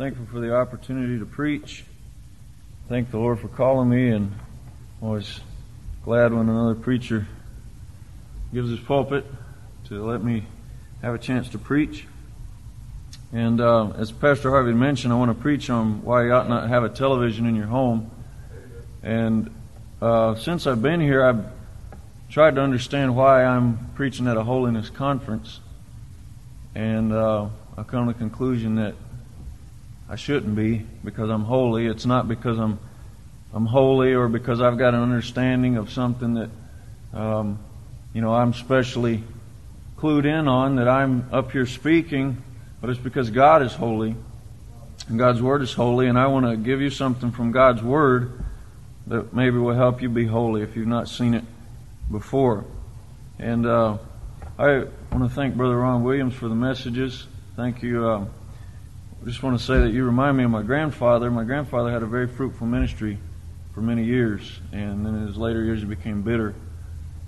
thankful for the opportunity to preach. Thank the Lord for calling me, and always glad when another preacher gives his pulpit to let me have a chance to preach. And uh, as Pastor Harvey mentioned, I want to preach on why you ought not have a television in your home. And uh, since I've been here, I've tried to understand why I'm preaching at a holiness conference. And uh, I've come to the conclusion that I shouldn't be because I'm holy. It's not because I'm I'm holy or because I've got an understanding of something that um, you know I'm specially clued in on that I'm up here speaking, but it's because God is holy and God's word is holy, and I want to give you something from God's word that maybe will help you be holy if you've not seen it before. And uh, I want to thank Brother Ron Williams for the messages. Thank you. Uh, I just want to say that you remind me of my grandfather. My grandfather had a very fruitful ministry for many years, and then in his later years he became bitter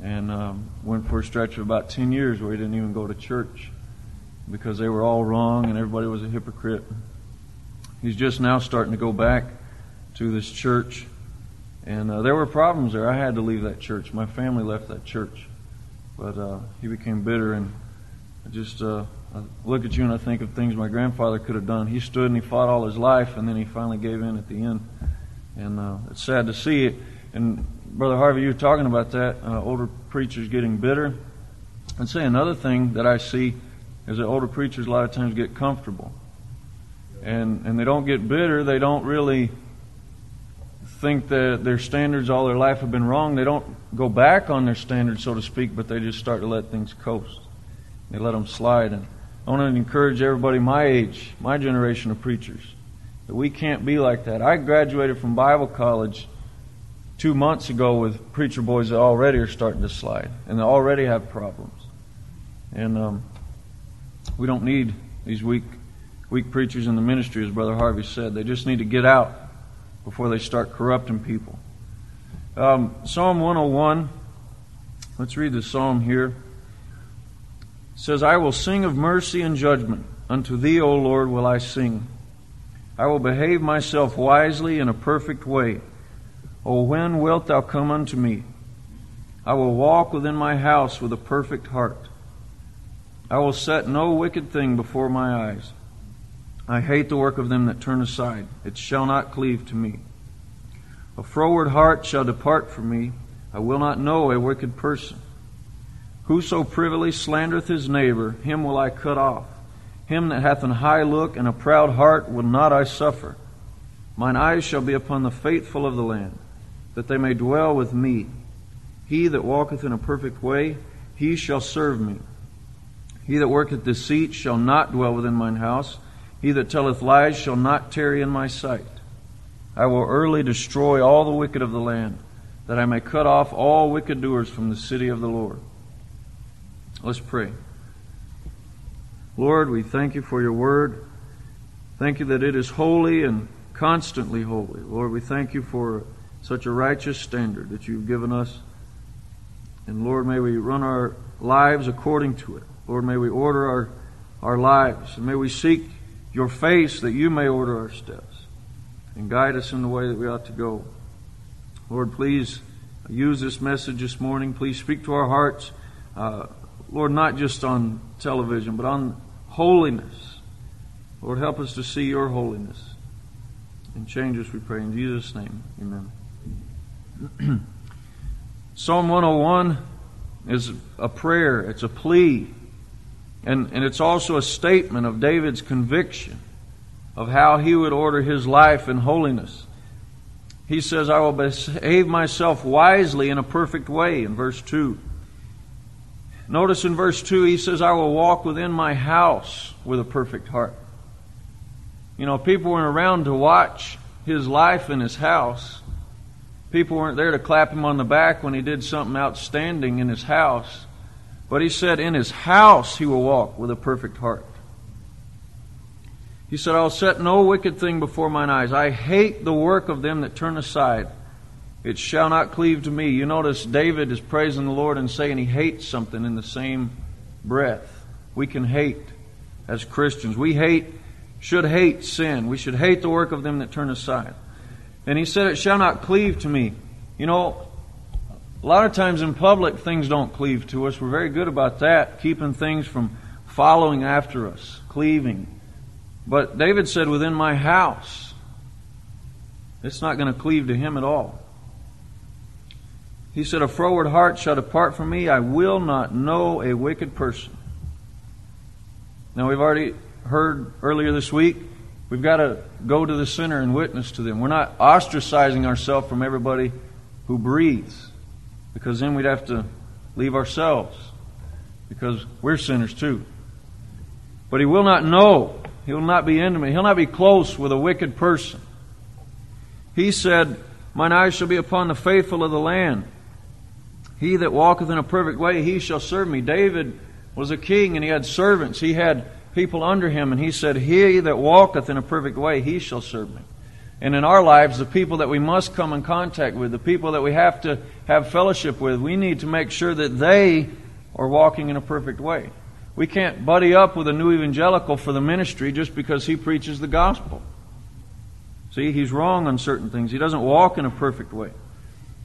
and um, went for a stretch of about 10 years where he didn't even go to church because they were all wrong and everybody was a hypocrite. He's just now starting to go back to this church, and uh, there were problems there. I had to leave that church. My family left that church, but uh, he became bitter, and I just uh, I look at you and I think of things my grandfather could have done. He stood and he fought all his life, and then he finally gave in at the end. And uh, it's sad to see it. And Brother Harvey, you were talking about that, uh, older preachers getting bitter. I'd say another thing that I see is that older preachers a lot of times get comfortable. And, and they don't get bitter. They don't really think that their standards all their life have been wrong. They don't go back on their standards, so to speak, but they just start to let things coast. They let them slide. And I want to encourage everybody my age, my generation of preachers, that we can't be like that. I graduated from Bible college two months ago with preacher boys that already are starting to slide and they already have problems. And um, we don't need these weak, weak preachers in the ministry, as Brother Harvey said. They just need to get out before they start corrupting people. Um, psalm 101. Let's read the psalm here says, I will sing of mercy and judgment. Unto thee, O Lord, will I sing. I will behave myself wisely in a perfect way. O when wilt thou come unto me? I will walk within my house with a perfect heart. I will set no wicked thing before my eyes. I hate the work of them that turn aside. It shall not cleave to me. A froward heart shall depart from me. I will not know a wicked person. Whoso privily slandereth his neighbor, him will I cut off. Him that hath an high look and a proud heart will not I suffer. Mine eyes shall be upon the faithful of the land, that they may dwell with me. He that walketh in a perfect way, he shall serve me. He that worketh deceit shall not dwell within mine house. He that telleth lies shall not tarry in my sight. I will early destroy all the wicked of the land, that I may cut off all wicked doers from the city of the Lord. Let's pray. Lord, we thank you for your word. Thank you that it is holy and constantly holy. Lord, we thank you for such a righteous standard that you've given us. And Lord, may we run our lives according to it. Lord, may we order our, our lives. And may we seek your face that you may order our steps and guide us in the way that we ought to go. Lord, please use this message this morning. Please speak to our hearts. Uh, Lord, not just on television, but on holiness. Lord, help us to see your holiness. And change us, we pray. In Jesus' name, amen. Psalm 101 is a prayer, it's a plea, and, and it's also a statement of David's conviction of how he would order his life in holiness. He says, I will behave myself wisely in a perfect way, in verse 2. Notice in verse 2, he says, I will walk within my house with a perfect heart. You know, people weren't around to watch his life in his house. People weren't there to clap him on the back when he did something outstanding in his house. But he said, in his house he will walk with a perfect heart. He said, I'll set no wicked thing before mine eyes. I hate the work of them that turn aside. It shall not cleave to me. You notice David is praising the Lord and saying he hates something in the same breath. We can hate as Christians. We hate should hate sin. We should hate the work of them that turn aside. And he said, It shall not cleave to me. You know, a lot of times in public, things don't cleave to us. We're very good about that, keeping things from following after us, cleaving. But David said, Within my house, it's not going to cleave to him at all. He said, A froward heart shall depart from me. I will not know a wicked person. Now, we've already heard earlier this week, we've got to go to the sinner and witness to them. We're not ostracizing ourselves from everybody who breathes because then we'd have to leave ourselves because we're sinners too. But he will not know. He will not be intimate. He'll not be close with a wicked person. He said, Mine eyes shall be upon the faithful of the land. He that walketh in a perfect way, he shall serve me. David was a king and he had servants. He had people under him and he said, He that walketh in a perfect way, he shall serve me. And in our lives, the people that we must come in contact with, the people that we have to have fellowship with, we need to make sure that they are walking in a perfect way. We can't buddy up with a new evangelical for the ministry just because he preaches the gospel. See, he's wrong on certain things. He doesn't walk in a perfect way.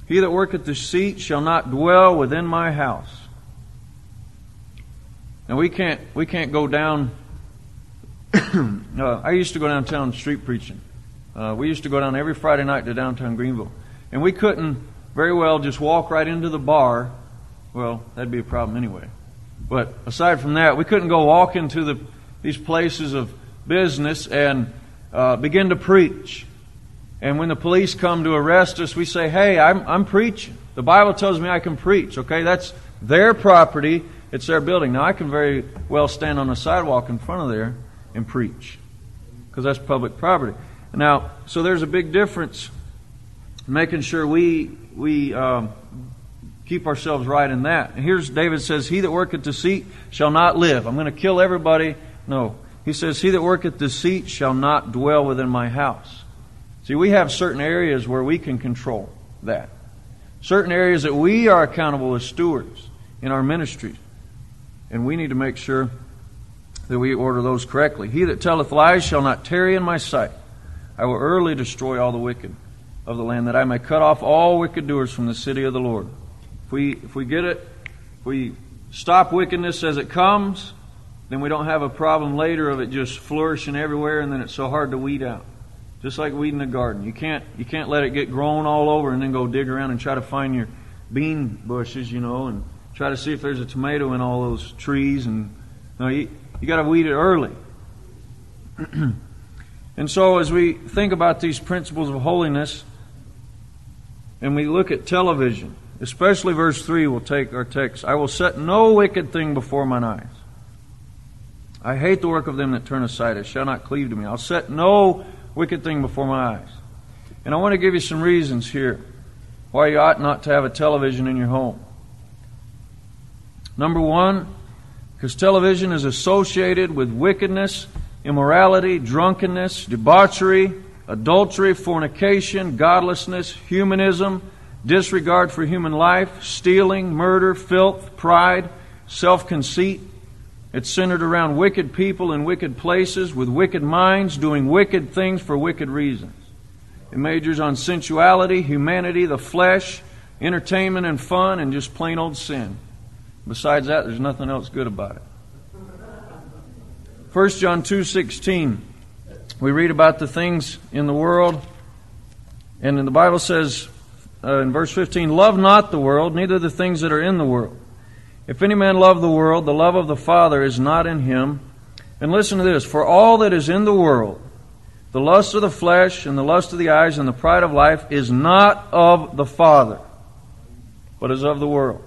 He that worketh deceit shall not dwell within my house. Now we can't we can't go down. uh, I used to go downtown street preaching, uh, we used to go down every Friday night to downtown Greenville. And we couldn't very well just walk right into the bar. Well, that'd be a problem anyway. But aside from that, we couldn't go walk into the, these places of business and uh, begin to preach. And when the police come to arrest us, we say, hey, I'm, I'm preaching. The Bible tells me I can preach, okay? That's their property, it's their building. Now, I can very well stand on the sidewalk in front of there and preach because that's public property. Now, so there's a big difference making sure we, we um, keep ourselves right in that. And here's David says, He that worketh deceit shall not live. I'm going to kill everybody. No. He says, He that worketh deceit shall not dwell within my house. See, we have certain areas where we can control that. Certain areas that we are accountable as stewards in our ministries. And we need to make sure that we order those correctly. He that telleth lies shall not tarry in my sight. I will early destroy all the wicked of the land, that I may cut off all wicked doers from the city of the Lord. If we, if we get it, if we stop wickedness as it comes, then we don't have a problem later of it just flourishing everywhere and then it's so hard to weed out. Just like weeding a garden. You can't, you can't let it get grown all over and then go dig around and try to find your bean bushes, you know, and try to see if there's a tomato in all those trees. And you, you got to weed it early. And so, as we think about these principles of holiness, and we look at television, especially verse 3 we'll take our text I will set no wicked thing before mine eyes. I hate the work of them that turn aside. It shall not cleave to me. I'll set no wicked thing before my eyes. And I want to give you some reasons here why you ought not to have a television in your home. Number one, because television is associated with wickedness immorality, drunkenness, debauchery, adultery, fornication, godlessness, humanism, disregard for human life, stealing, murder, filth, pride, self conceit. It's centered around wicked people in wicked places with wicked minds doing wicked things for wicked reasons. It majors on sensuality, humanity, the flesh, entertainment and fun, and just plain old sin. Besides that, there's nothing else good about it. 1 John 2:16 we read about the things in the world and the Bible says uh, in verse 15 love not the world neither the things that are in the world if any man love the world the love of the father is not in him and listen to this for all that is in the world the lust of the flesh and the lust of the eyes and the pride of life is not of the father but is of the world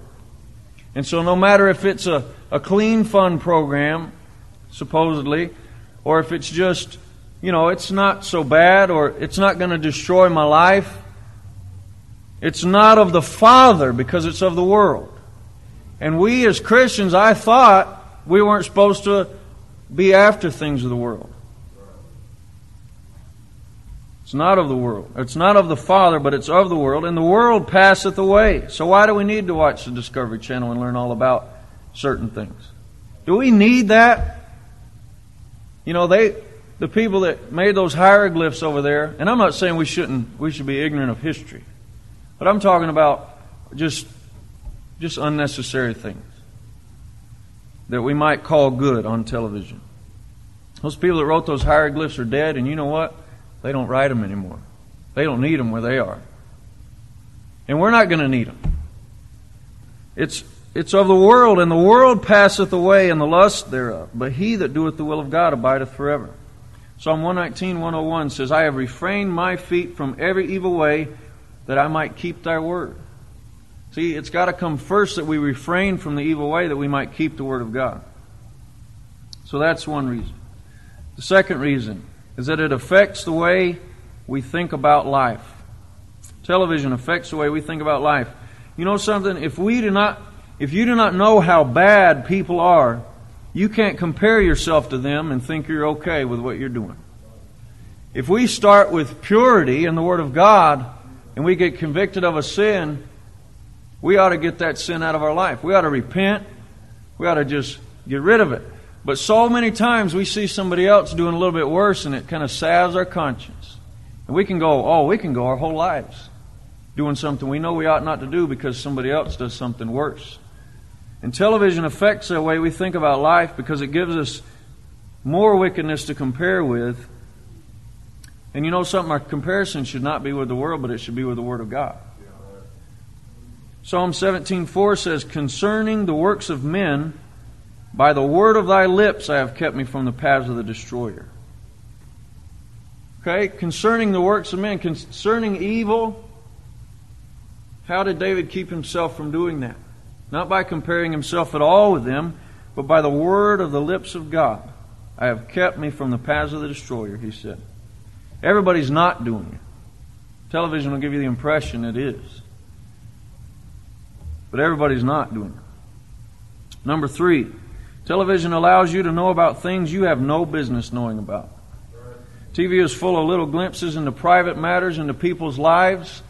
and so no matter if it's a, a clean fun program supposedly, or if it's just, you know, it's not so bad, or it's not going to destroy my life. It's not of the Father because it's of the world. And we as Christians, I thought we weren't supposed to be after things of the world. It's not of the world. It's not of the Father, but it's of the world, and the world passeth away. So why do we need to watch the Discovery Channel and learn all about certain things? Do we need that? You know, they the people that made those hieroglyphs over there, and I'm not saying we shouldn't we should be ignorant of history, but I'm talking about just just unnecessary things that we might call good on television. Those people that wrote those hieroglyphs are dead, and you know what? They don't write them anymore. They don't need them where they are. And we're not going to need them. It's, it's of the world, and the world passeth away, and the lust thereof. But he that doeth the will of God abideth forever. Psalm 119, 101 says, I have refrained my feet from every evil way that I might keep thy word. See, it's got to come first that we refrain from the evil way that we might keep the word of God. So that's one reason. The second reason is that it affects the way we think about life. Television affects the way we think about life. You know something? If we do not, if you do not know how bad people are, you can't compare yourself to them and think you're okay with what you're doing. If we start with purity in the Word of God and we get convicted of a sin, we ought to get that sin out of our life. We ought to repent. We ought to just get rid of it. But so many times we see somebody else doing a little bit worse and it kind of salves our conscience. And we can go, oh, we can go our whole lives doing something we know we ought not to do because somebody else does something worse. And television affects the way we think about life because it gives us more wickedness to compare with. And you know something? Our comparison should not be with the world, but it should be with the Word of God. Psalm 17:4 says, "Concerning the works of men, by the word of thy lips I have kept me from the paths of the destroyer. Okay, concerning the works of men, concerning evil, how did David keep himself from doing that? Not by comparing himself at all with them, but by the word of the lips of God. I have kept me from the paths of the destroyer, he said. Everybody's not doing it. Television will give you the impression it is. But everybody's not doing it. Number three, Television allows you to know about things you have no business knowing about. TV is full of little glimpses into private matters, into people's lives,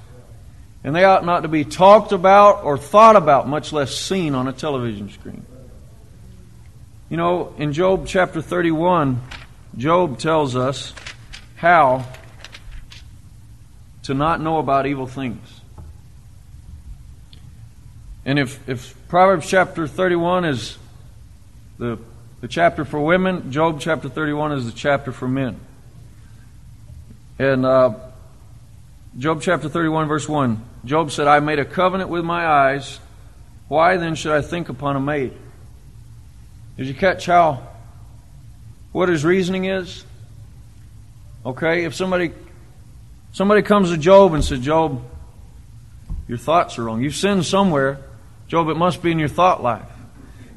and they ought not to be talked about or thought about, much less seen on a television screen. You know, in Job chapter 31, Job tells us how to not know about evil things. And if, if Proverbs chapter 31 is the, the chapter for women, Job chapter 31 is the chapter for men. And uh, Job chapter 31, verse 1, Job said, I made a covenant with my eyes. Why then should I think upon a maid? Did you catch how, what his reasoning is? Okay, if somebody, somebody comes to Job and says, Job, your thoughts are wrong. You've sinned somewhere. Job, it must be in your thought life.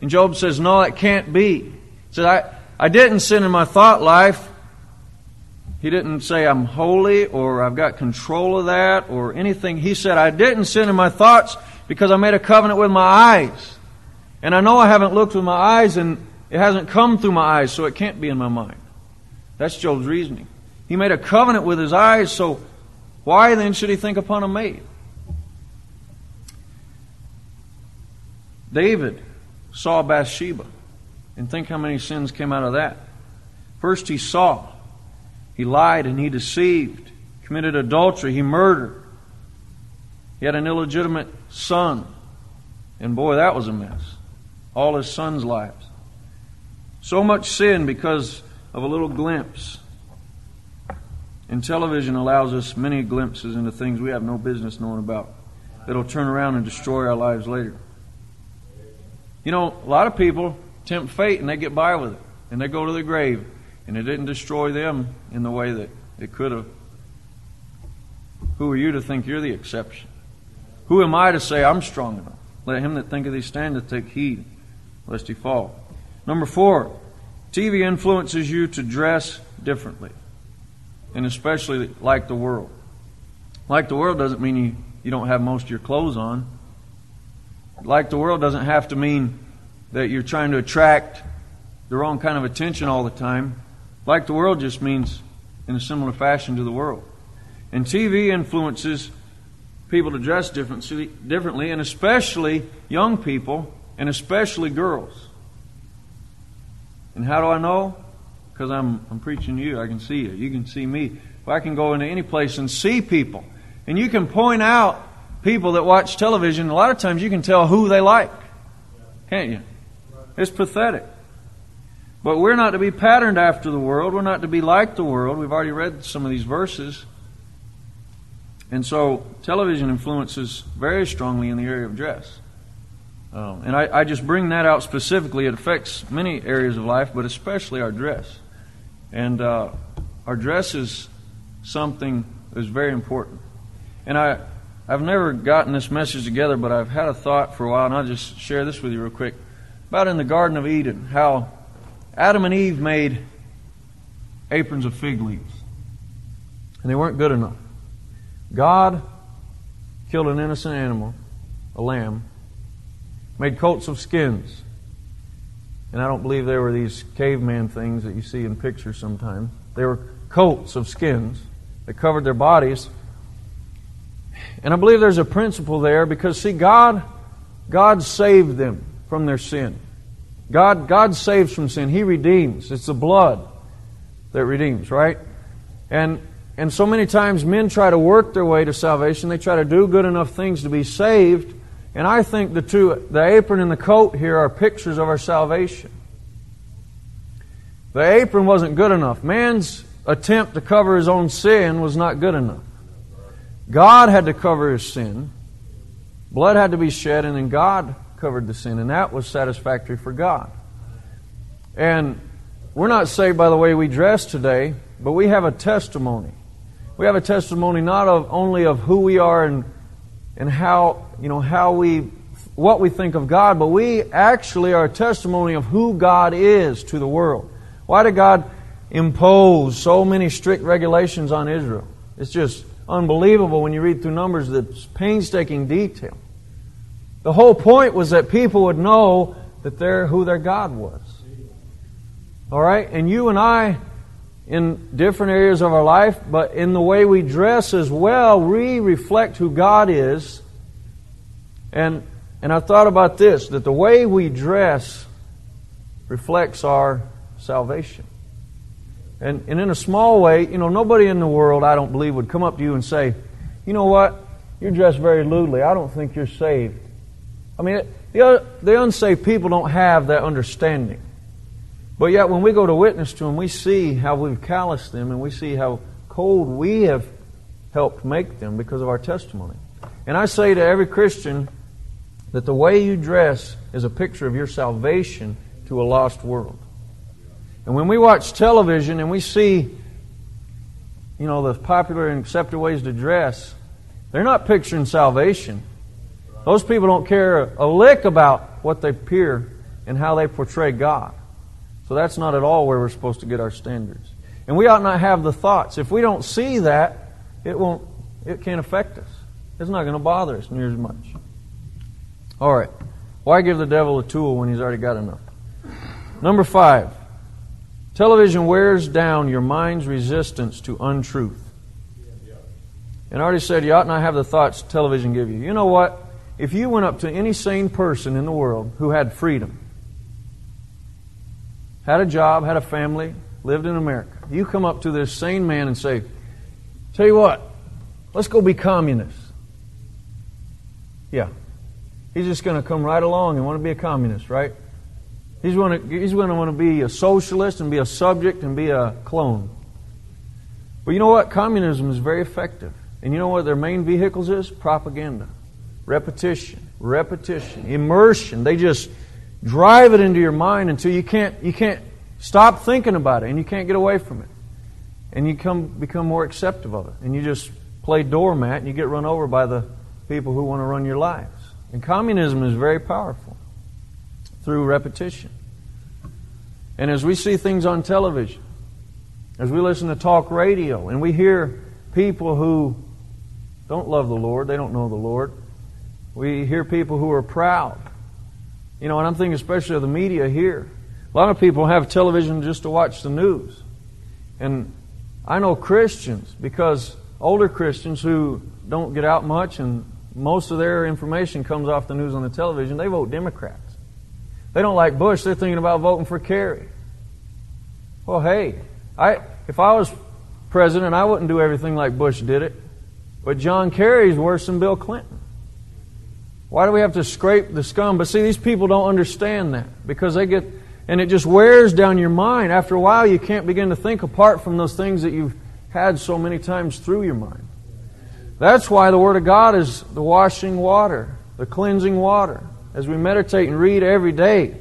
And Job says, No, that can't be. He said, I, I didn't sin in my thought life. He didn't say I'm holy or I've got control of that or anything. He said, I didn't sin in my thoughts because I made a covenant with my eyes. And I know I haven't looked with my eyes and it hasn't come through my eyes, so it can't be in my mind. That's Job's reasoning. He made a covenant with his eyes, so why then should he think upon a maid? David saw Bathsheba. And think how many sins came out of that. First, he saw. He lied and he deceived, committed adultery, he murdered. He had an illegitimate son. And boy, that was a mess. All his sons' lives. So much sin because of a little glimpse. And television allows us many glimpses into things we have no business knowing about. It'll turn around and destroy our lives later. You know, a lot of people tempt fate and they get by with it. And they go to the grave. And it didn't destroy them in the way that it could have. Who are you to think you're the exception? Who am I to say I'm strong enough? Let him that thinketh he standeth take heed, lest he fall. Number four, TV influences you to dress differently, and especially like the world. Like the world doesn't mean you, you don't have most of your clothes on like the world doesn't have to mean that you're trying to attract the wrong kind of attention all the time. Like the world just means in a similar fashion to the world. And TV influences people to dress differently, and especially young people, and especially girls. And how do I know? because I'm, I'm preaching to you. I can see you. You can see me. I can go into any place and see people. And you can point out people that watch television. A lot of times you can tell who they like. Can't you? It's pathetic. But we're not to be patterned after the world. We're not to be like the world. We've already read some of these verses. And so television influences very strongly in the area of dress. Um, and I, I, just bring that out specifically. It affects many areas of life, but especially our dress. And uh, our dress is something that is very important. And I, I've never gotten this message together, but I've had a thought for a while, and I'll just share this with you real quick. About in the Garden of Eden, how Adam and Eve made aprons of fig leaves. And they weren't good enough. God killed an innocent animal, a lamb, made coats of skins. And I don't believe they were these caveman things that you see in pictures sometimes. They were coats of skins that covered their bodies. And I believe there's a principle there because see God God saved them from their sin. God God saves from sin. He redeems. It's the blood that redeems, right? And and so many times men try to work their way to salvation. They try to do good enough things to be saved. And I think the two, the apron and the coat here are pictures of our salvation. The apron wasn't good enough. Man's attempt to cover his own sin was not good enough. God had to cover his sin. Blood had to be shed, and then God covered the sin, and that was satisfactory for God. And we're not saved by the way we dress today, but we have a testimony. We have a testimony not of only of who we are and and how you know how we what we think of God, but we actually are a testimony of who God is to the world. Why did God impose so many strict regulations on Israel? It's just unbelievable when you read through Numbers the painstaking detail. The whole point was that people would know that they're who their God was. All right, and you and I in different areas of our life, but in the way we dress as well, we reflect who God is. And, and I thought about this that the way we dress reflects our salvation. And, and in a small way, you know, nobody in the world, I don't believe, would come up to you and say, you know what, you're dressed very lewdly. I don't think you're saved. I mean, the, uh, the unsaved people don't have that understanding. But yet, when we go to witness to them, we see how we've calloused them and we see how cold we have helped make them because of our testimony. And I say to every Christian that the way you dress is a picture of your salvation to a lost world. And when we watch television and we see, you know, the popular and accepted ways to dress, they're not picturing salvation. Those people don't care a lick about what they appear and how they portray God. So that's not at all where we're supposed to get our standards. And we ought not have the thoughts. If we don't see that, it won't it can't affect us. It's not going to bother us near as much. All right. Why give the devil a tool when he's already got enough? Number five. Television wears down your mind's resistance to untruth. And I already said you ought not have the thoughts television give you. You know what? If you went up to any sane person in the world who had freedom, had a job, had a family, lived in America. You come up to this sane man and say, Tell you what, let's go be communists. Yeah. He's just going to come right along and want to be a communist, right? He's going to, he's going to want to be a socialist and be a subject and be a clone. But you know what? Communism is very effective. And you know what their main vehicles is? Propaganda. Repetition. Repetition. Immersion. They just drive it into your mind until you can't you can't stop thinking about it and you can't get away from it. And you come become more acceptive of it. And you just play doormat and you get run over by the people who want to run your lives. And communism is very powerful through repetition. And as we see things on television, as we listen to talk radio, and we hear people who don't love the Lord, they don't know the Lord. We hear people who are proud you know, and I'm thinking especially of the media here. A lot of people have television just to watch the news. And I know Christians, because older Christians who don't get out much and most of their information comes off the news on the television, they vote Democrats. They don't like Bush, they're thinking about voting for Kerry. Well, hey, I if I was president, I wouldn't do everything like Bush did it. But John Kerry's worse than Bill Clinton. Why do we have to scrape the scum? But see, these people don't understand that because they get, and it just wears down your mind. After a while, you can't begin to think apart from those things that you've had so many times through your mind. That's why the Word of God is the washing water, the cleansing water. As we meditate and read every day,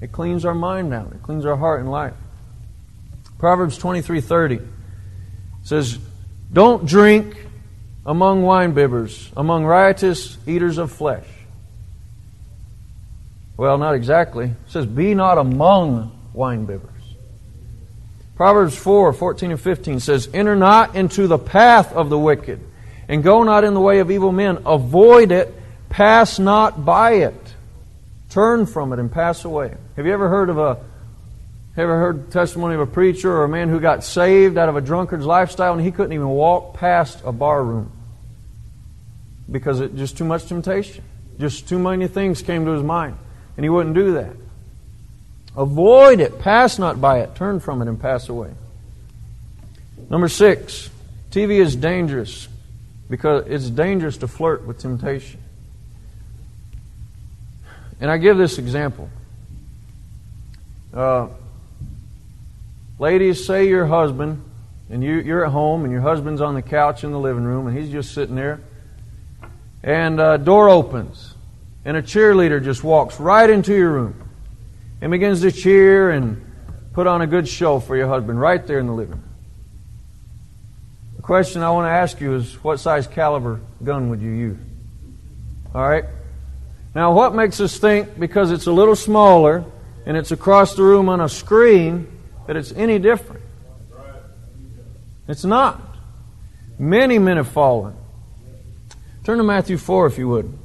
it cleans our mind down. It cleans our heart and life. Proverbs 23:30 says, "Don't drink among winebibbers, among riotous eaters of flesh." Well, not exactly. It says, "Be not among winebibbers." Proverbs 4, 14 and 15 says, Enter not into the path of the wicked, and go not in the way of evil men. Avoid it, pass not by it. Turn from it and pass away. Have you ever heard of a ever heard testimony of a preacher or a man who got saved out of a drunkard's lifestyle and he couldn't even walk past a bar room because it just too much temptation. Just too many things came to his mind. And he wouldn't do that. Avoid it, pass not by it, turn from it and pass away. Number six, TV is dangerous because it's dangerous to flirt with temptation. And I give this example. Uh, ladies, say your husband, and you, you're at home, and your husband's on the couch in the living room, and he's just sitting there, and a uh, door opens, and a cheerleader just walks right into your room and begins to cheer and put on a good show for your husband right there in the living room. The question I want to ask you is what size caliber gun would you use? All right? Now, what makes us think because it's a little smaller and it's across the room on a screen that it's any different? It's not. Many men have fallen. Turn to Matthew 4 if you would.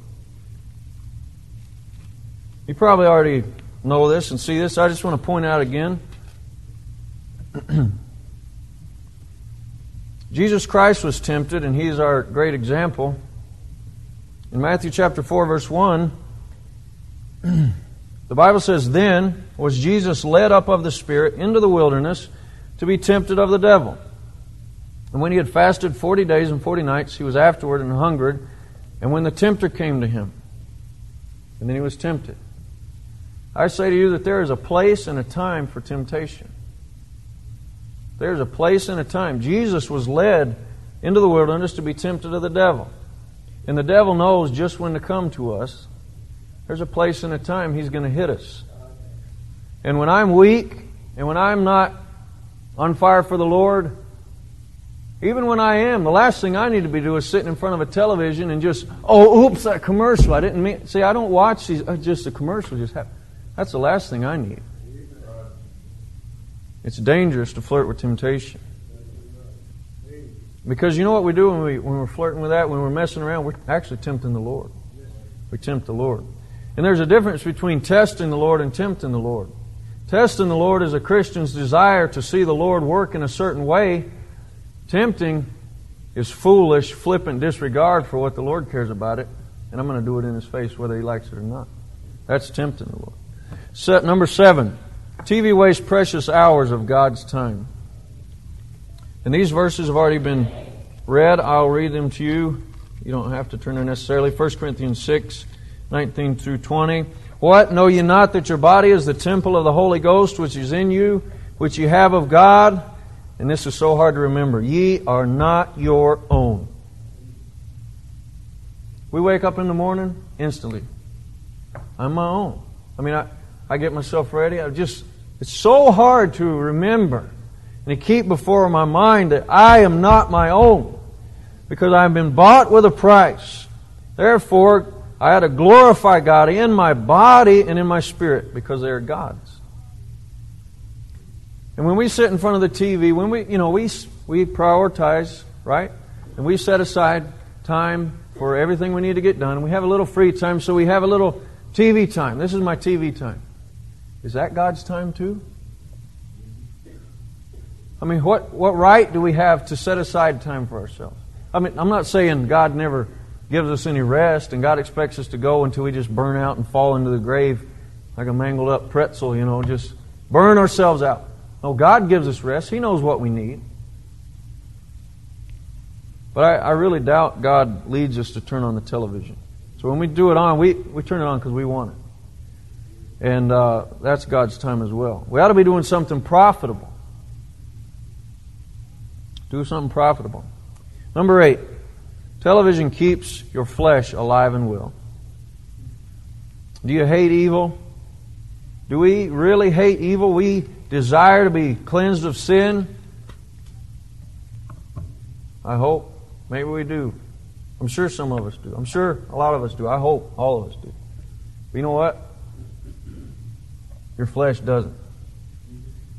You probably already know this and see this. I just want to point out again. Jesus Christ was tempted, and He's our great example. In Matthew chapter 4, verse 1, the Bible says, Then was Jesus led up of the Spirit into the wilderness to be tempted of the devil. And when he had fasted forty days and forty nights, he was afterward and hungered. And when the tempter came to him, and then he was tempted. I say to you that there is a place and a time for temptation. There's a place and a time. Jesus was led into the wilderness to be tempted of the devil. And the devil knows just when to come to us. There's a place and a time he's going to hit us. And when I'm weak and when I'm not on fire for the Lord, even when I am, the last thing I need to be doing is sitting in front of a television and just, oh, oops, that commercial. I didn't mean. See, I don't watch these. Uh, just the commercial just happen. That's the last thing I need. It's dangerous to flirt with temptation. Because you know what we do when, we, when we're flirting with that, when we're messing around, we're actually tempting the Lord. We tempt the Lord. And there's a difference between testing the Lord and tempting the Lord. Testing the Lord is a Christian's desire to see the Lord work in a certain way. Tempting is foolish, flippant disregard for what the Lord cares about it. And I'm going to do it in His face whether He likes it or not. That's tempting the Lord. Set number seven. TV wastes precious hours of God's time. And these verses have already been read. I'll read them to you. You don't have to turn there necessarily. 1 Corinthians 6, 19 through 20. What? Know ye not that your body is the temple of the Holy Ghost which is in you, which ye have of God? And this is so hard to remember. Ye are not your own. We wake up in the morning, instantly. I'm my own. I mean, I, I get myself ready. I just, it's so hard to remember and to keep before my mind that I am not my own because I've been bought with a price. Therefore, I had to glorify God in my body and in my spirit because they are God's. And when we sit in front of the TV, when we, you know, we, we prioritize, right? And we set aside time for everything we need to get done. We have a little free time, so we have a little TV time. This is my TV time. Is that God's time too? I mean, what, what right do we have to set aside time for ourselves? I mean, I'm not saying God never gives us any rest and God expects us to go until we just burn out and fall into the grave like a mangled up pretzel, you know, just burn ourselves out. No, God gives us rest. He knows what we need. But I, I really doubt God leads us to turn on the television. So when we do it on, we, we turn it on because we want it. And uh, that's God's time as well. We ought to be doing something profitable. Do something profitable. Number eight, television keeps your flesh alive and well. Do you hate evil? Do we really hate evil? We desire to be cleansed of sin? I hope. Maybe we do. I'm sure some of us do. I'm sure a lot of us do. I hope all of us do. But you know what? Your flesh doesn't.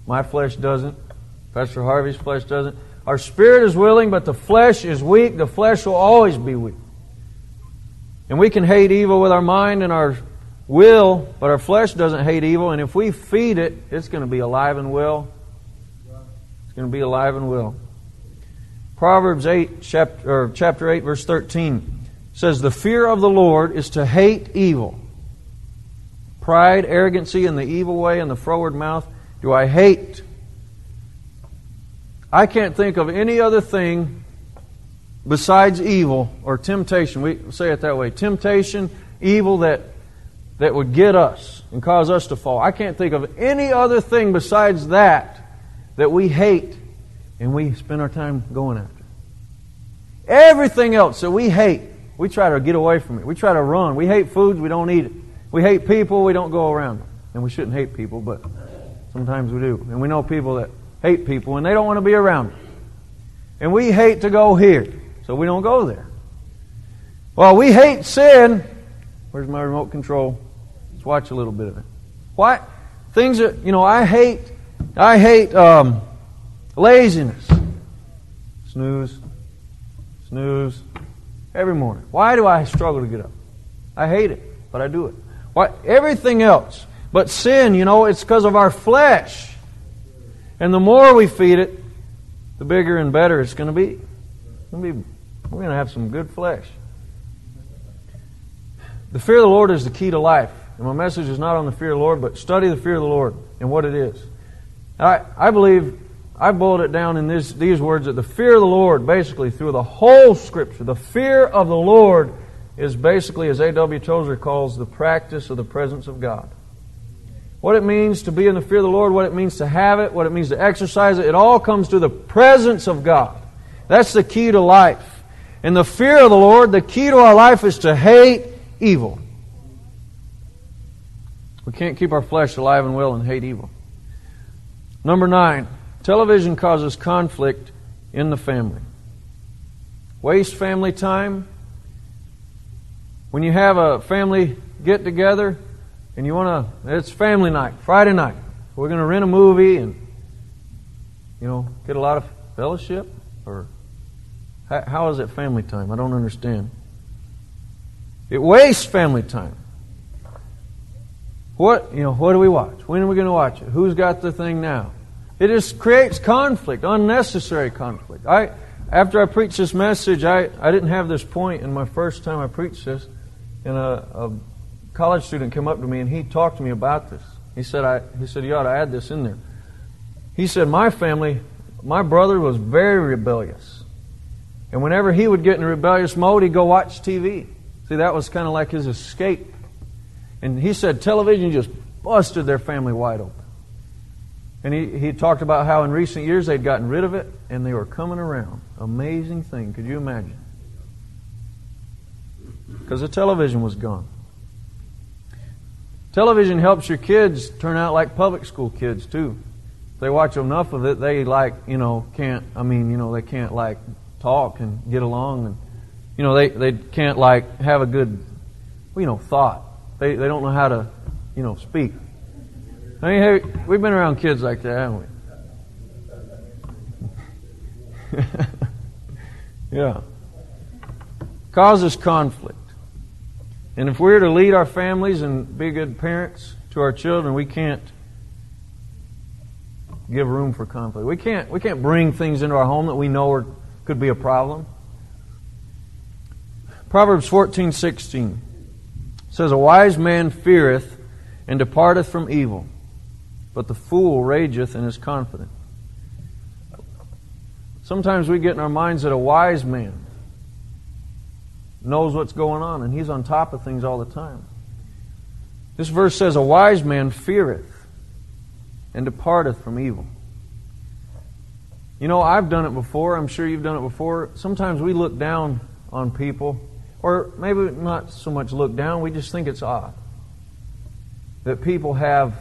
My flesh doesn't. Pastor Harvey's flesh doesn't. Our spirit is willing, but the flesh is weak. The flesh will always be weak. And we can hate evil with our mind and our will, but our flesh doesn't hate evil. And if we feed it, it's going to be alive and well. It's going to be alive and well. Proverbs 8, chapter, chapter 8, verse 13 says, The fear of the Lord is to hate evil. Pride, arrogancy, and the evil way, and the froward mouth do I hate. I can't think of any other thing besides evil or temptation. We say it that way temptation, evil that, that would get us and cause us to fall. I can't think of any other thing besides that that we hate and we spend our time going after. Everything else that we hate, we try to get away from it. We try to run. We hate foods, we don't eat it. We hate people, we don't go around. And we shouldn't hate people, but sometimes we do. And we know people that hate people and they don't want to be around them. And we hate to go here, so we don't go there. Well, we hate sin. Where's my remote control? Let's watch a little bit of it. What? Things that, you know, I hate, I hate um, laziness. Snooze snooze every morning. Why do I struggle to get up? I hate it, but I do it. Why? Everything else. But sin, you know, it's because of our flesh. And the more we feed it, the bigger and better it's going to be. We're going to have some good flesh. The fear of the Lord is the key to life. And my message is not on the fear of the Lord, but study the fear of the Lord and what it is. I, I believe I boiled it down in this, these words that the fear of the Lord, basically through the whole Scripture, the fear of the Lord is basically, as A.W. Tozer calls, the practice of the presence of God. What it means to be in the fear of the Lord, what it means to have it, what it means to exercise it, it all comes through the presence of God. That's the key to life. In the fear of the Lord, the key to our life is to hate evil. We can't keep our flesh alive and well and hate evil. Number nine. Television causes conflict in the family. Waste family time. When you have a family get together and you want to, it's family night, Friday night. We're going to rent a movie and, you know, get a lot of fellowship? Or how, how is it family time? I don't understand. It wastes family time. What, you know, what do we watch? When are we going to watch it? Who's got the thing now? It just creates conflict, unnecessary conflict. I, after I preached this message, I, I didn't have this point in my first time I preached this, and a, a college student came up to me and he talked to me about this. He said, I, he said, you ought to add this in there. He said, my family, my brother was very rebellious. And whenever he would get in a rebellious mode, he'd go watch TV. See, that was kind of like his escape. And he said television just busted their family wide open. And he, he talked about how in recent years they'd gotten rid of it and they were coming around. Amazing thing. Could you imagine? Because the television was gone. Television helps your kids turn out like public school kids, too. If they watch enough of it, they like, you know, can't, I mean, you know, they can't like talk and get along and, you know, they, they can't like have a good, you know, thought. They, they don't know how to, you know, speak. I mean, hey, we've been around kids like that, haven't we? yeah. Causes conflict. And if we're to lead our families and be good parents to our children, we can't give room for conflict. We can't, we can't bring things into our home that we know are, could be a problem. Proverbs 14, 16 says, A wise man feareth and departeth from evil, but the fool rageth and is confident. Sometimes we get in our minds that a wise man knows what's going on and he's on top of things all the time. This verse says, A wise man feareth and departeth from evil. You know, I've done it before. I'm sure you've done it before. Sometimes we look down on people, or maybe not so much look down, we just think it's odd that people have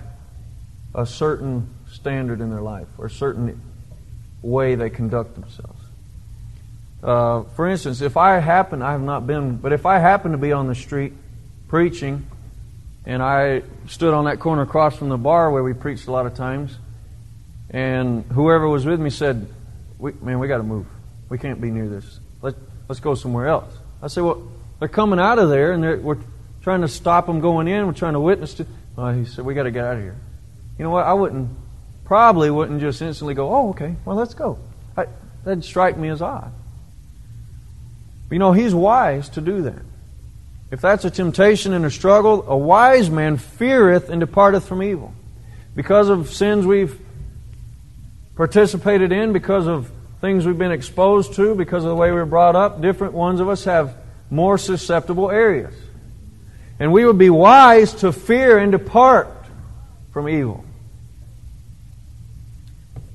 a certain standard in their life or a certain way they conduct themselves. Uh, for instance, if I happen, I have not been, but if I happen to be on the street preaching and I stood on that corner across from the bar where we preached a lot of times, and whoever was with me said, we, "Man, we got to move. We can't be near this. Let let's go somewhere else." I said, "Well, they're coming out of there, and we're trying to stop them going in. We're trying to witness to." Uh, he said, "We got to get out of here." You know what? I wouldn't, probably wouldn't just instantly go, "Oh, okay. Well, let's go." I, that'd strike me as odd. You know, he's wise to do that. If that's a temptation and a struggle, a wise man feareth and departeth from evil. Because of sins we've participated in, because of things we've been exposed to, because of the way we were brought up, different ones of us have more susceptible areas. And we would be wise to fear and depart from evil.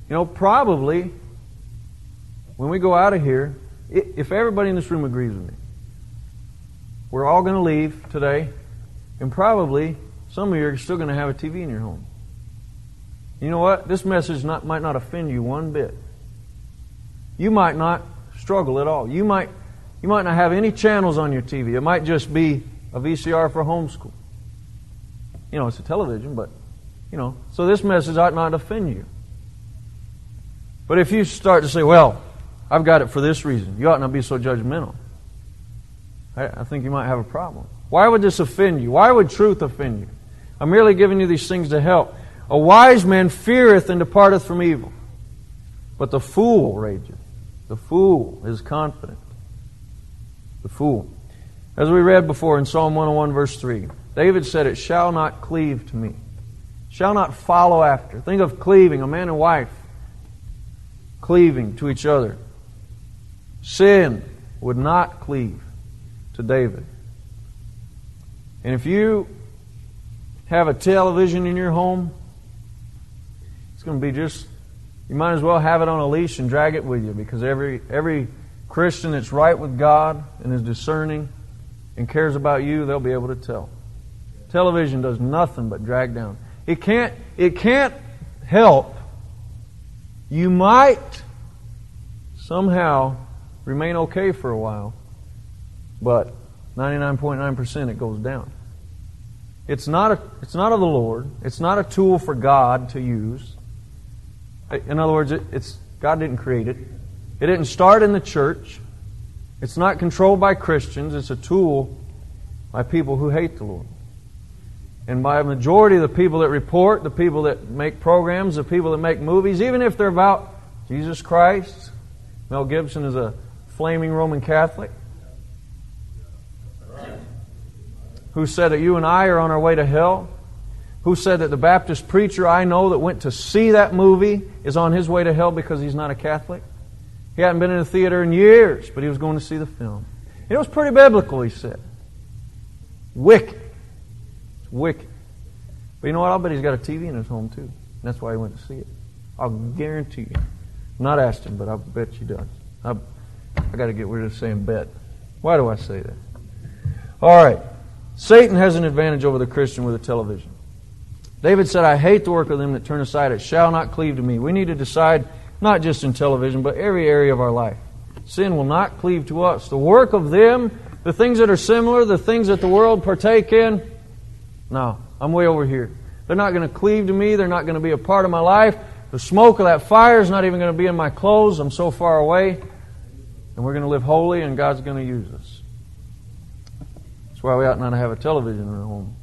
You know, probably when we go out of here, if everybody in this room agrees with me, we're all going to leave today, and probably some of you are still going to have a TV in your home. You know what? This message not, might not offend you one bit. You might not struggle at all. You might, you might not have any channels on your TV. It might just be a VCR for homeschool. You know, it's a television, but, you know, so this message ought not offend you. But if you start to say, well, I've got it for this reason, you ought not be so judgmental. I, think you might have a problem. Why would this offend you? Why would truth offend you? I'm merely giving you these things to help. A wise man feareth and departeth from evil, but the fool rageth. The fool is confident. The fool. As we read before in Psalm 101, verse 3, David said, It shall not cleave to me, shall not follow after. Think of cleaving, a man and wife cleaving to each other. Sin would not cleave to David. And if you have a television in your home, it's going to be just, you might as well have it on a leash and drag it with you because every, every Christian that's right with God and is discerning and cares about you, they'll be able to tell. Television does nothing but drag down. It can't, it can't help. You might somehow remain okay for a while, but 99.9% it goes down. It's not, a, it's not of the Lord. It's not a tool for God to use. In other words, it, it's, God didn't create it. It didn't start in the church. It's not controlled by Christians. It's a tool by people who hate the Lord. And by a majority of the people that report, the people that make programs, the people that make movies, even if they're about Jesus Christ, Mel Gibson is a flaming Roman Catholic. who said that you and I are on our way to hell, who said that the Baptist preacher I know that went to see that movie is on his way to hell because he's not a Catholic. He hadn't been in a theater in years, but he was going to see the film. It was pretty biblical, he said. Wicked. Wicked. But you know what? I'll bet he's got a TV in his home too. that's why he went to see it. I'll guarantee you. Not asked him, but I bet he does. I, I got to get rid of saying bet. Why do I say that? All right. Satan has an advantage over the Christian with a television. David said, I hate the work of them that turn aside. It shall not cleave to me. We need to decide, not just in television, but every area of our life. Sin will not cleave to us. The work of them, the things that are similar, the things that the world partake in, no, I'm way over here. They're not going to cleave to me. They're not going to be a part of my life. The smoke of that fire is not even going to be in my clothes. I'm so far away. And we're going to live holy, and God's going to use us. That's why we ought not to have a television in our home.